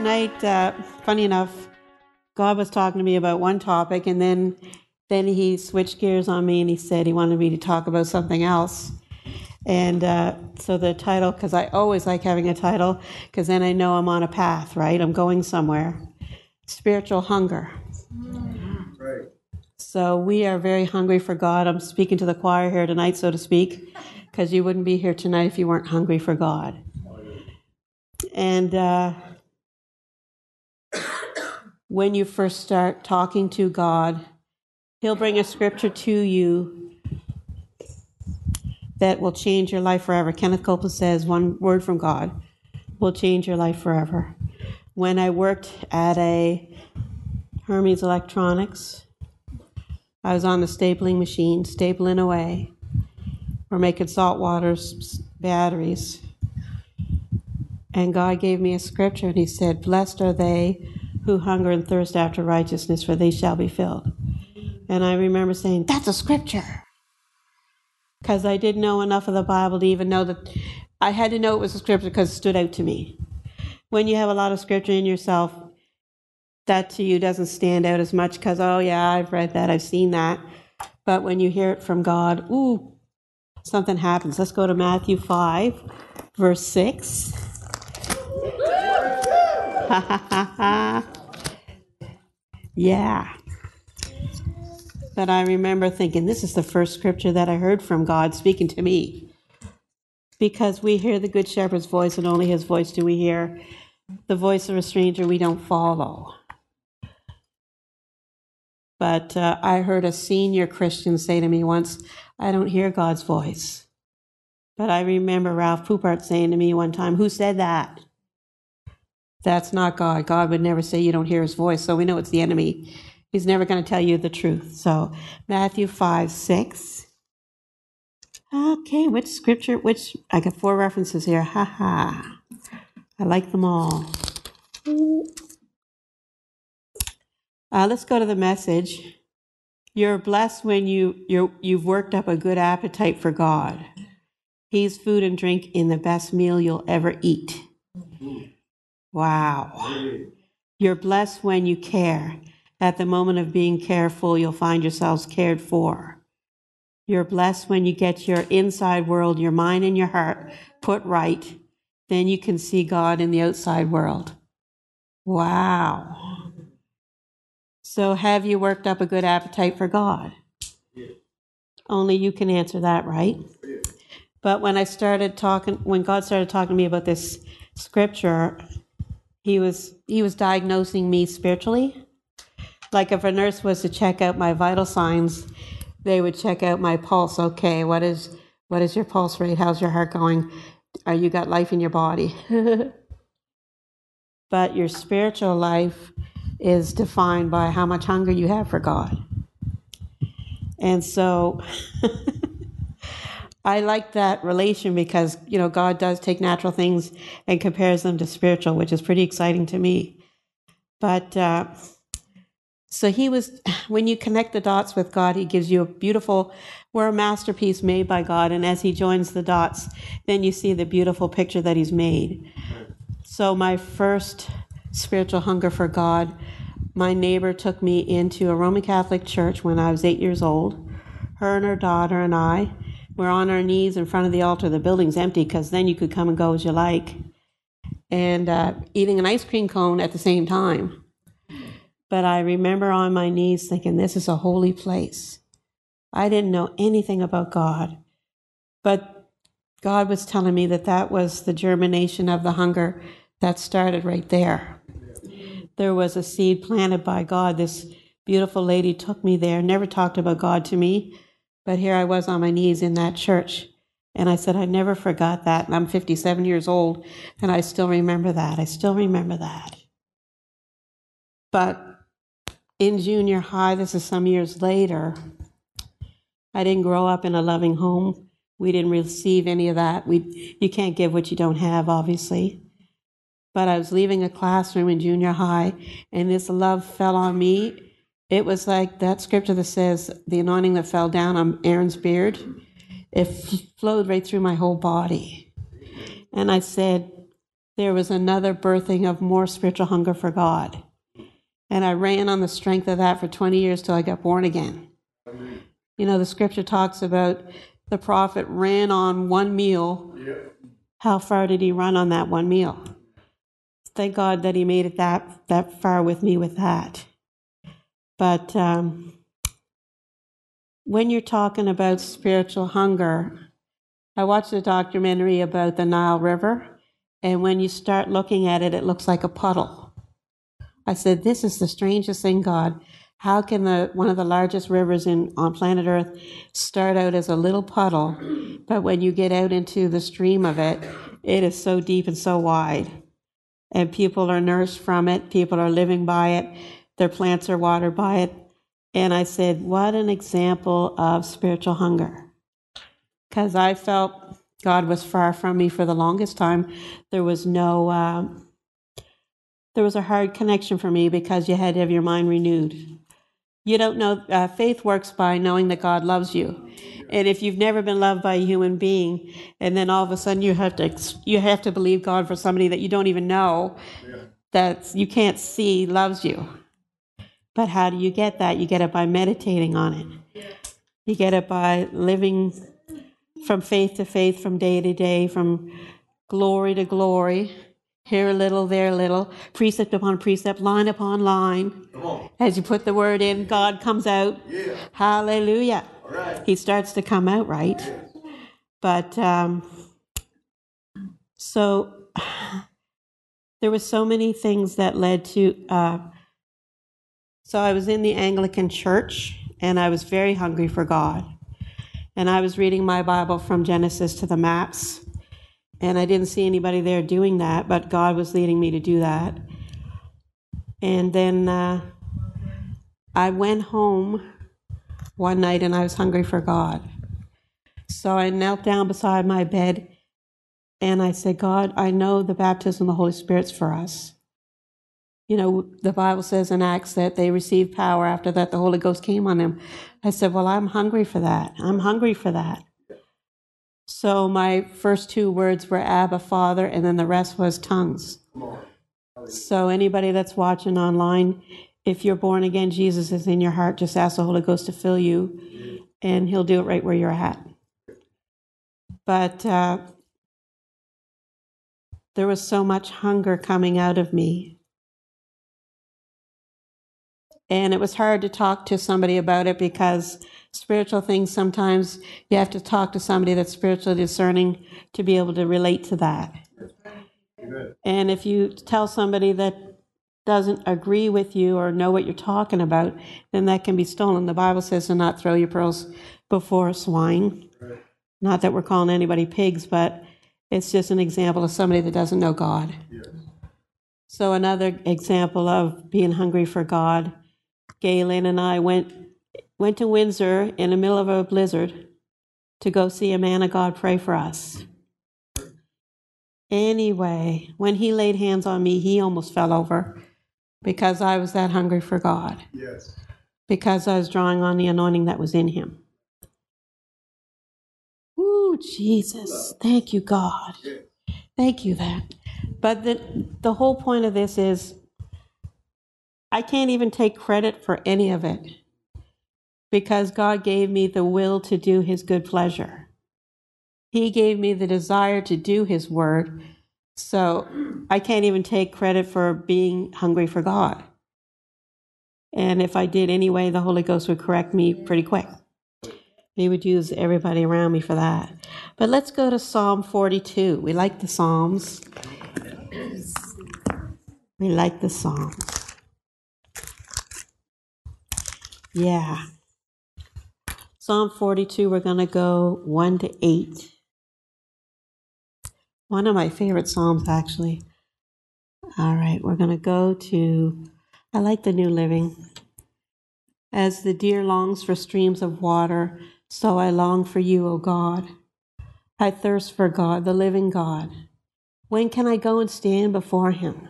tonight, uh, funny enough, God was talking to me about one topic, and then then he switched gears on me and he said he wanted me to talk about something else. And uh, so the title, because I always like having a title, because then I know I'm on a path, right? I'm going somewhere. Spiritual hunger. Right. So we are very hungry for God. I'm speaking to the choir here tonight, so to speak, because you wouldn't be here tonight if you weren't hungry for God. And uh, when you first start talking to God, He'll bring a scripture to you that will change your life forever. Kenneth Copeland says, one word from God will change your life forever. When I worked at a Hermes Electronics, I was on the stapling machine, stapling away. We're making saltwater batteries. And God gave me a scripture, and He said, Blessed are they who hunger and thirst after righteousness, for they shall be filled. And I remember saying, That's a scripture. Because I didn't know enough of the Bible to even know that I had to know it was a scripture because it stood out to me. When you have a lot of scripture in yourself, that to you doesn't stand out as much because, oh, yeah, I've read that, I've seen that. But when you hear it from God, ooh, something happens. Let's go to Matthew 5, verse 6. yeah. But I remember thinking, this is the first scripture that I heard from God speaking to me. Because we hear the Good Shepherd's voice, and only his voice do we hear. The voice of a stranger we don't follow. But uh, I heard a senior Christian say to me once, I don't hear God's voice. But I remember Ralph Poupart saying to me one time, Who said that? That's not God. God would never say you don't hear his voice, so we know it's the enemy He's never going to tell you the truth. So, Matthew 5 6. Okay, which scripture? Which? I got four references here. Ha ha. I like them all. Uh, let's go to the message. You're blessed when you you you've worked up a good appetite for God. He's food and drink in the best meal you'll ever eat. Wow. You're blessed when you care. At the moment of being careful, you'll find yourselves cared for. You're blessed when you get your inside world, your mind and your heart put right. Then you can see God in the outside world. Wow. So, have you worked up a good appetite for God? Only you can answer that, right? But when I started talking, when God started talking to me about this scripture, he was he was diagnosing me spiritually like if a nurse was to check out my vital signs, they would check out my pulse. Okay, what is what is your pulse rate? How's your heart going? Are you got life in your body? but your spiritual life is defined by how much hunger you have for God. And so I like that relation because, you know, God does take natural things and compares them to spiritual, which is pretty exciting to me. But uh, so he was, when you connect the dots with God, he gives you a beautiful, we're a masterpiece made by God. And as he joins the dots, then you see the beautiful picture that he's made. So my first spiritual hunger for God, my neighbor took me into a Roman Catholic church when I was eight years old. Her and her daughter and I were on our knees in front of the altar. The building's empty because then you could come and go as you like. And uh, eating an ice cream cone at the same time. But I remember on my knees thinking, this is a holy place. I didn't know anything about God. But God was telling me that that was the germination of the hunger that started right there. There was a seed planted by God. This beautiful lady took me there, never talked about God to me, but here I was on my knees in that church. And I said, I never forgot that. And I'm 57 years old, and I still remember that. I still remember that. But in junior high, this is some years later, I didn't grow up in a loving home. We didn't receive any of that. We, you can't give what you don't have, obviously. But I was leaving a classroom in junior high, and this love fell on me. It was like that scripture that says, the anointing that fell down on Aaron's beard, it flowed right through my whole body. And I said, there was another birthing of more spiritual hunger for God. And I ran on the strength of that for 20 years till I got born again. You know, the scripture talks about the prophet ran on one meal. How far did he run on that one meal? Thank God that he made it that, that far with me with that. But um, when you're talking about spiritual hunger, I watched a documentary about the Nile River, and when you start looking at it, it looks like a puddle. I said, This is the strangest thing, God. How can the one of the largest rivers in on planet Earth start out as a little puddle, but when you get out into the stream of it, it is so deep and so wide. And people are nourished from it, people are living by it, their plants are watered by it. And I said, What an example of spiritual hunger. Because I felt God was far from me for the longest time. There was no, uh, there was a hard connection for me because you had to have your mind renewed. You don't know, uh, faith works by knowing that God loves you. And if you've never been loved by a human being, and then all of a sudden you have to you have to believe God for somebody that you don't even know, that you can't see loves you. But how do you get that? You get it by meditating on it. You get it by living from faith to faith, from day to day, from glory to glory, here a little, there a little, precept upon precept, line upon line. As you put the word in, God comes out. Yeah. Hallelujah. He starts to come out right. But um, so there were so many things that led to. Uh, so I was in the Anglican church and I was very hungry for God. And I was reading my Bible from Genesis to the maps. And I didn't see anybody there doing that, but God was leading me to do that. And then uh, I went home one night and I was hungry for God. So I knelt down beside my bed and I said, God, I know the baptism of the Holy Spirit's for us. You know, the Bible says in Acts that they received power after that the Holy Ghost came on them. I said, Well, I'm hungry for that. I'm hungry for that. So my first two words were Abba, Father, and then the rest was tongues. So anybody that's watching online, if you're born again, Jesus is in your heart. Just ask the Holy Ghost to fill you, and He'll do it right where you're at. But uh, there was so much hunger coming out of me. And it was hard to talk to somebody about it because spiritual things, sometimes you have to talk to somebody that's spiritually discerning to be able to relate to that. And if you tell somebody that doesn't agree with you or know what you're talking about, then that can be stolen. The Bible says to not throw your pearls before swine. Not that we're calling anybody pigs, but it's just an example of somebody that doesn't know God. Yes. So, another example of being hungry for God, Galen and I went went to Windsor in the middle of a blizzard to go see a man of God pray for us. Anyway, when he laid hands on me, he almost fell over because I was that hungry for God. Yes. Because I was drawing on the anointing that was in him. Ooh, Jesus. Thank you, God. Thank you that. But the the whole point of this is I can't even take credit for any of it because God gave me the will to do His good pleasure. He gave me the desire to do His word. So I can't even take credit for being hungry for God. And if I did anyway, the Holy Ghost would correct me pretty quick. He would use everybody around me for that. But let's go to Psalm 42. We like the Psalms. We like the Psalms. Yeah. Psalm 42, we're going to go 1 to 8. One of my favorite Psalms, actually. All right, we're going to go to, I like the New Living. As the deer longs for streams of water, so I long for you, O God. I thirst for God, the living God. When can I go and stand before him?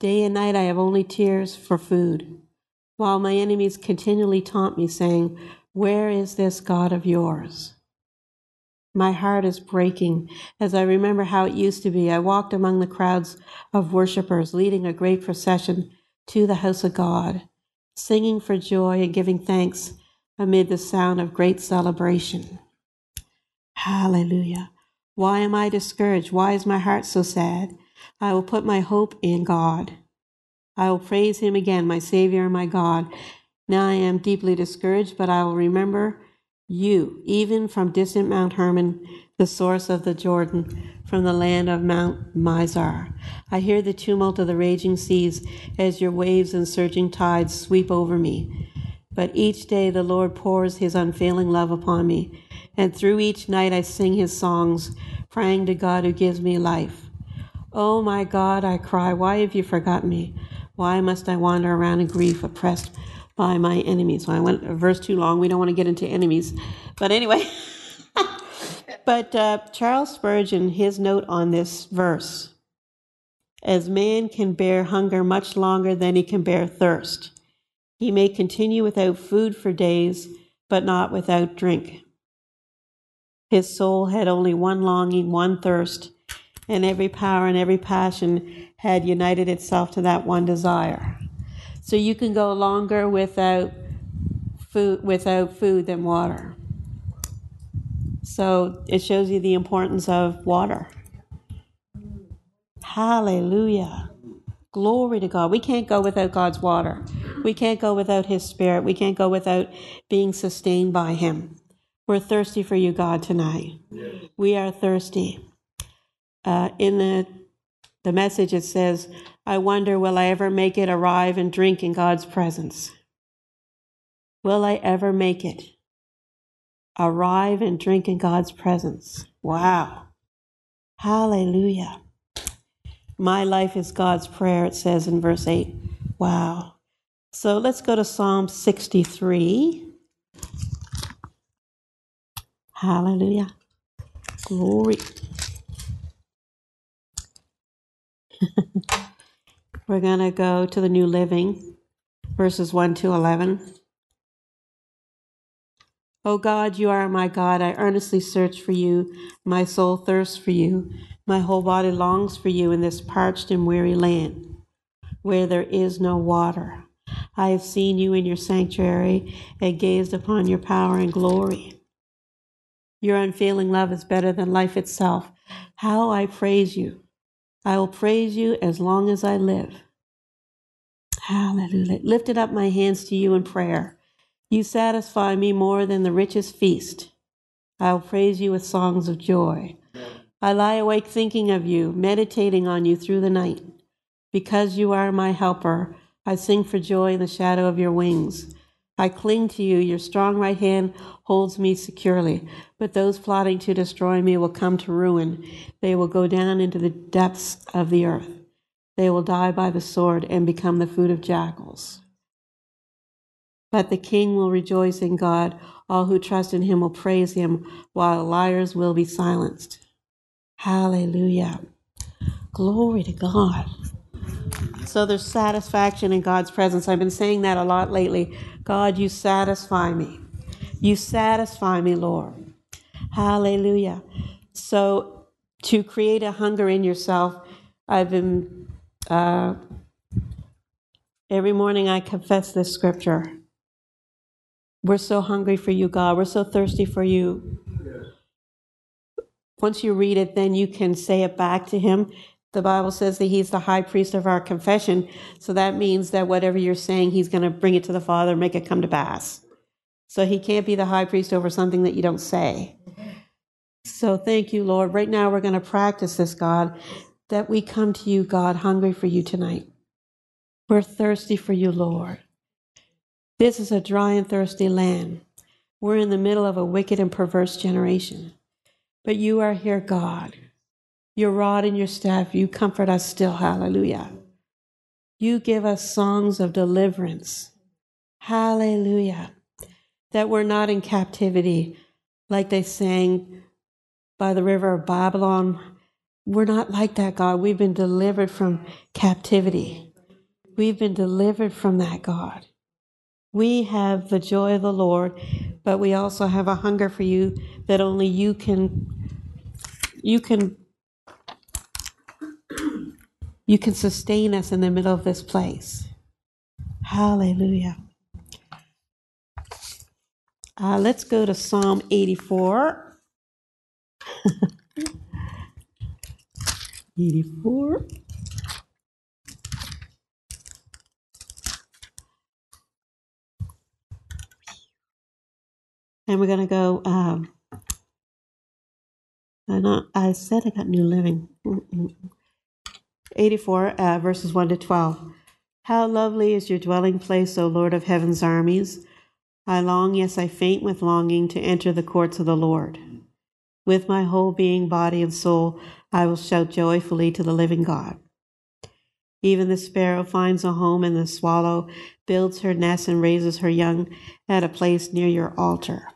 Day and night I have only tears for food, while my enemies continually taunt me, saying, where is this God of yours? My heart is breaking as I remember how it used to be. I walked among the crowds of worshippers, leading a great procession to the house of God, singing for joy and giving thanks amid the sound of great celebration. Hallelujah. Why am I discouraged? Why is my heart so sad? I will put my hope in God. I will praise him again, my Savior and my God. Now I am deeply discouraged, but I will remember you, even from distant Mount Hermon, the source of the Jordan, from the land of Mount Mizar. I hear the tumult of the raging seas as your waves and surging tides sweep over me. But each day the Lord pours his unfailing love upon me, and through each night I sing his songs, praying to God who gives me life. Oh my God, I cry, why have you forgotten me? Why must I wander around in grief, oppressed by my enemies. So I went a verse too long. We don't want to get into enemies. But anyway, but uh, Charles Spurgeon, his note on this verse as man can bear hunger much longer than he can bear thirst, he may continue without food for days, but not without drink. His soul had only one longing, one thirst, and every power and every passion had united itself to that one desire. So you can go longer without food without food than water. So it shows you the importance of water. Hallelujah. Glory to God. We can't go without God's water. We can't go without His Spirit. We can't go without being sustained by Him. We're thirsty for you, God, tonight. We are thirsty. Uh, in the the message it says, I wonder, will I ever make it arrive and drink in God's presence? Will I ever make it arrive and drink in God's presence? Wow. Hallelujah. My life is God's prayer, it says in verse 8. Wow. So let's go to Psalm 63. Hallelujah. Glory. We're going to go to the New Living, verses 1 to 11. O God, you are my God. I earnestly search for you. My soul thirsts for you. My whole body longs for you in this parched and weary land where there is no water. I have seen you in your sanctuary and gazed upon your power and glory. Your unfailing love is better than life itself. How I praise you. I will praise you as long as I live. Hallelujah. Lifted up my hands to you in prayer. You satisfy me more than the richest feast. I will praise you with songs of joy. I lie awake thinking of you, meditating on you through the night. Because you are my helper, I sing for joy in the shadow of your wings. I cling to you. Your strong right hand holds me securely. But those plotting to destroy me will come to ruin. They will go down into the depths of the earth. They will die by the sword and become the food of jackals. But the king will rejoice in God. All who trust in him will praise him, while liars will be silenced. Hallelujah. Glory to God. So there's satisfaction in God's presence. I've been saying that a lot lately. God, you satisfy me. You satisfy me, Lord. Hallelujah. So to create a hunger in yourself, I've been, uh, every morning I confess this scripture. We're so hungry for you, God. We're so thirsty for you. Once you read it, then you can say it back to Him. The Bible says that He's the high priest of our confession. So that means that whatever you're saying, He's going to bring it to the Father, make it come to pass. So He can't be the high priest over something that you don't say. So thank you, Lord. Right now, we're going to practice this, God, that we come to you, God, hungry for you tonight. We're thirsty for you, Lord. This is a dry and thirsty land. We're in the middle of a wicked and perverse generation. But you are here, God. Your rod and your staff, you comfort us still. Hallelujah. You give us songs of deliverance. Hallelujah. That we're not in captivity like they sang by the river of Babylon. We're not like that, God. We've been delivered from captivity. We've been delivered from that, God. We have the joy of the Lord, but we also have a hunger for you that only you can you can you can sustain us in the middle of this place. Hallelujah. Uh, let's go to Psalm 84. 84. And we're going to go. Um, I, not, I said I got New Living. Mm-mm. 84, uh, verses 1 to 12. How lovely is your dwelling place, O Lord of heaven's armies! I long, yes, I faint with longing to enter the courts of the Lord. With my whole being, body, and soul, I will shout joyfully to the living God. Even the sparrow finds a home, and the swallow builds her nest and raises her young at a place near your altar.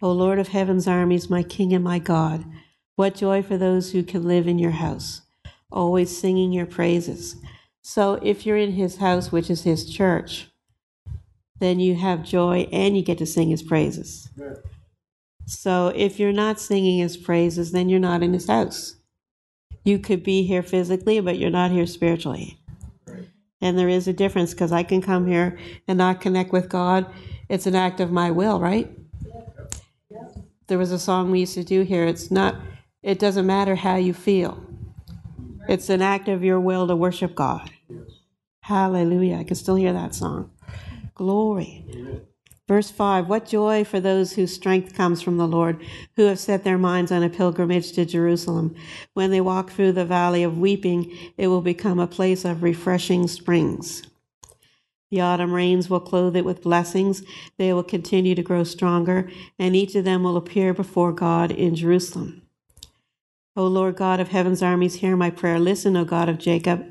O Lord of heaven's armies, my King and my God, what joy for those who can live in your house, always singing your praises. So if you're in his house, which is his church, then you have joy and you get to sing his praises. So if you're not singing his praises, then you're not in his house. You could be here physically, but you're not here spiritually. And there is a difference because I can come here and not connect with God. It's an act of my will, right? there was a song we used to do here. It's not, it doesn't matter how you feel. It's an act of your will to worship God. Hallelujah. I can still hear that song. Glory. Verse 5 What joy for those whose strength comes from the Lord, who have set their minds on a pilgrimage to Jerusalem. When they walk through the valley of weeping, it will become a place of refreshing springs. The autumn rains will clothe it with blessings. They will continue to grow stronger, and each of them will appear before God in Jerusalem. O Lord God of heaven's armies, hear my prayer. Listen, O God of Jacob.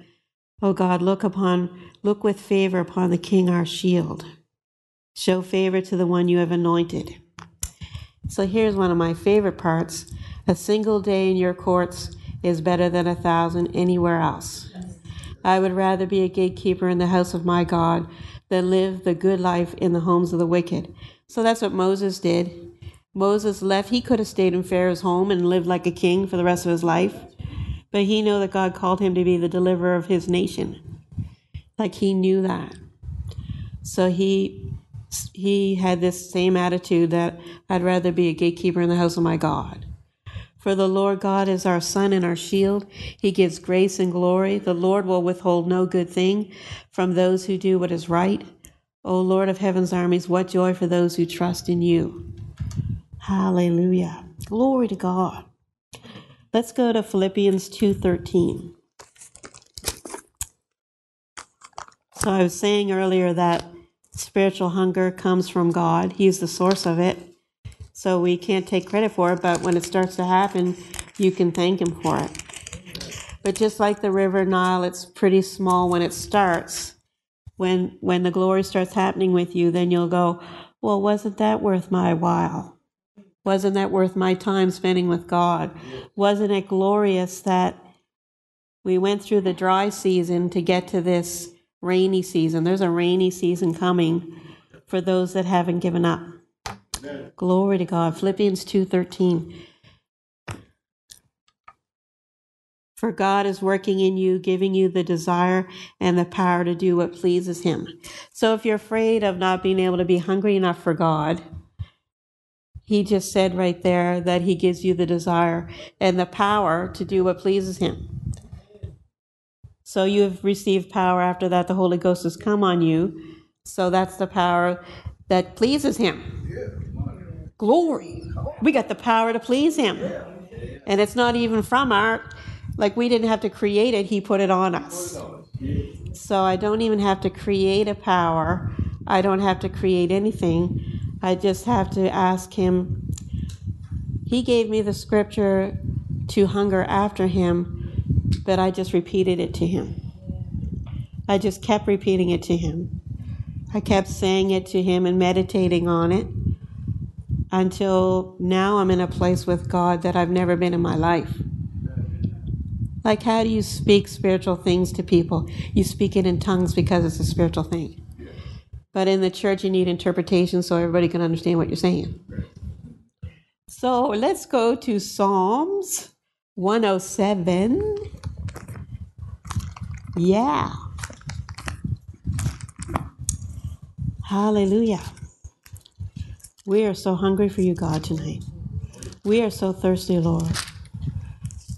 O God, look upon, look with favor upon the King, our shield. Show favor to the one you have anointed. So here's one of my favorite parts. A single day in your courts is better than a thousand anywhere else. I would rather be a gatekeeper in the house of my God than live the good life in the homes of the wicked. So that's what Moses did. Moses left. He could have stayed in Pharaoh's home and lived like a king for the rest of his life. But he knew that God called him to be the deliverer of his nation. Like he knew that. So he he had this same attitude that I'd rather be a gatekeeper in the house of my God. For the Lord God is our sun and our shield. He gives grace and glory. The Lord will withhold no good thing from those who do what is right. O Lord of heaven's armies, what joy for those who trust in you. Hallelujah. Glory to God. Let's go to Philippians 2:13. So I was saying earlier that spiritual hunger comes from God. He's the source of it. So we can't take credit for it, but when it starts to happen, you can thank Him for it. But just like the River Nile, it's pretty small when it starts. When, when the glory starts happening with you, then you'll go, Well, wasn't that worth my while? Wasn't that worth my time spending with God? Wasn't it glorious that we went through the dry season to get to this rainy season? There's a rainy season coming for those that haven't given up. Glory to God. Philippians 2:13. For God is working in you, giving you the desire and the power to do what pleases him. So if you're afraid of not being able to be hungry enough for God, he just said right there that he gives you the desire and the power to do what pleases him. So you have received power after that the Holy Ghost has come on you. So that's the power that pleases him glory. We got the power to please Him. And it's not even from our, like we didn't have to create it, He put it on us. So I don't even have to create a power. I don't have to create anything. I just have to ask Him. He gave me the scripture to hunger after Him, but I just repeated it to Him. I just kept repeating it to Him. I kept saying it to Him and meditating on it until now I'm in a place with God that I've never been in my life. Like, how do you speak spiritual things to people? You speak it in tongues because it's a spiritual thing. But in the church, you need interpretation so everybody can understand what you're saying. So let's go to Psalms 107. Yeah. Hallelujah. We are so hungry for you, God, tonight. We are so thirsty, Lord.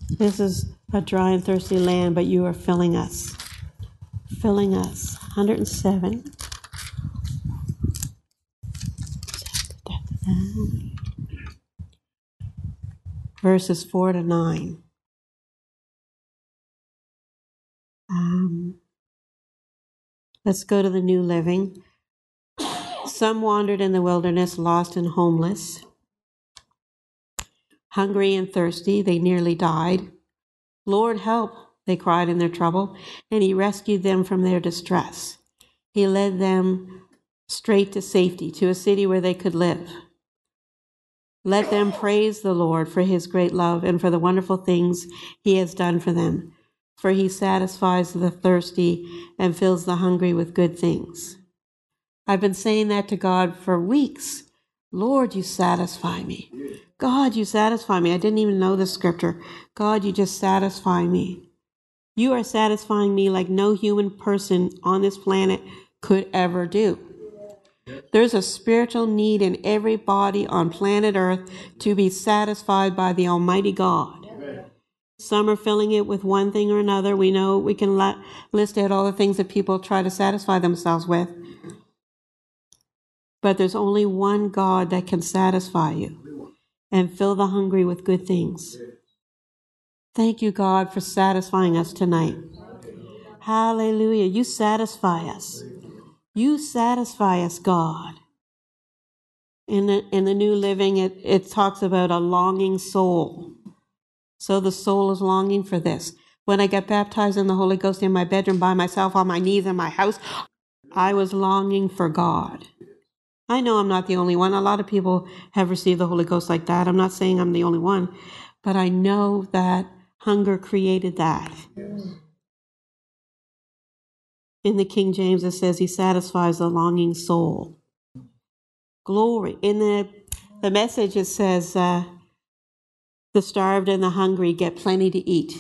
This is a dry and thirsty land, but you are filling us. Filling us. 107. Verses 4 to 9. Um, let's go to the New Living. Some wandered in the wilderness, lost and homeless. Hungry and thirsty, they nearly died. Lord, help, they cried in their trouble, and He rescued them from their distress. He led them straight to safety, to a city where they could live. Let them praise the Lord for His great love and for the wonderful things He has done for them for he satisfies the thirsty and fills the hungry with good things. I've been saying that to God for weeks. Lord, you satisfy me. God, you satisfy me. I didn't even know the scripture. God, you just satisfy me. You are satisfying me like no human person on this planet could ever do. There's a spiritual need in every body on planet Earth to be satisfied by the Almighty God. Some are filling it with one thing or another. We know we can list out all the things that people try to satisfy themselves with. But there's only one God that can satisfy you and fill the hungry with good things. Thank you, God, for satisfying us tonight. Hallelujah. You satisfy us. You satisfy us, God. In the, in the New Living, it, it talks about a longing soul. So the soul is longing for this. When I got baptized in the Holy Ghost in my bedroom by myself on my knees in my house, I was longing for God. I know I'm not the only one. A lot of people have received the Holy Ghost like that. I'm not saying I'm the only one, but I know that hunger created that. In the King James, it says he satisfies the longing soul. Glory. In the the message, it says, uh, the starved and the hungry get plenty to eat.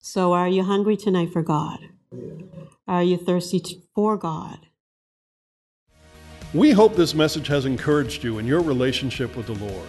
So, are you hungry tonight for God? Are you thirsty for God? We hope this message has encouraged you in your relationship with the Lord.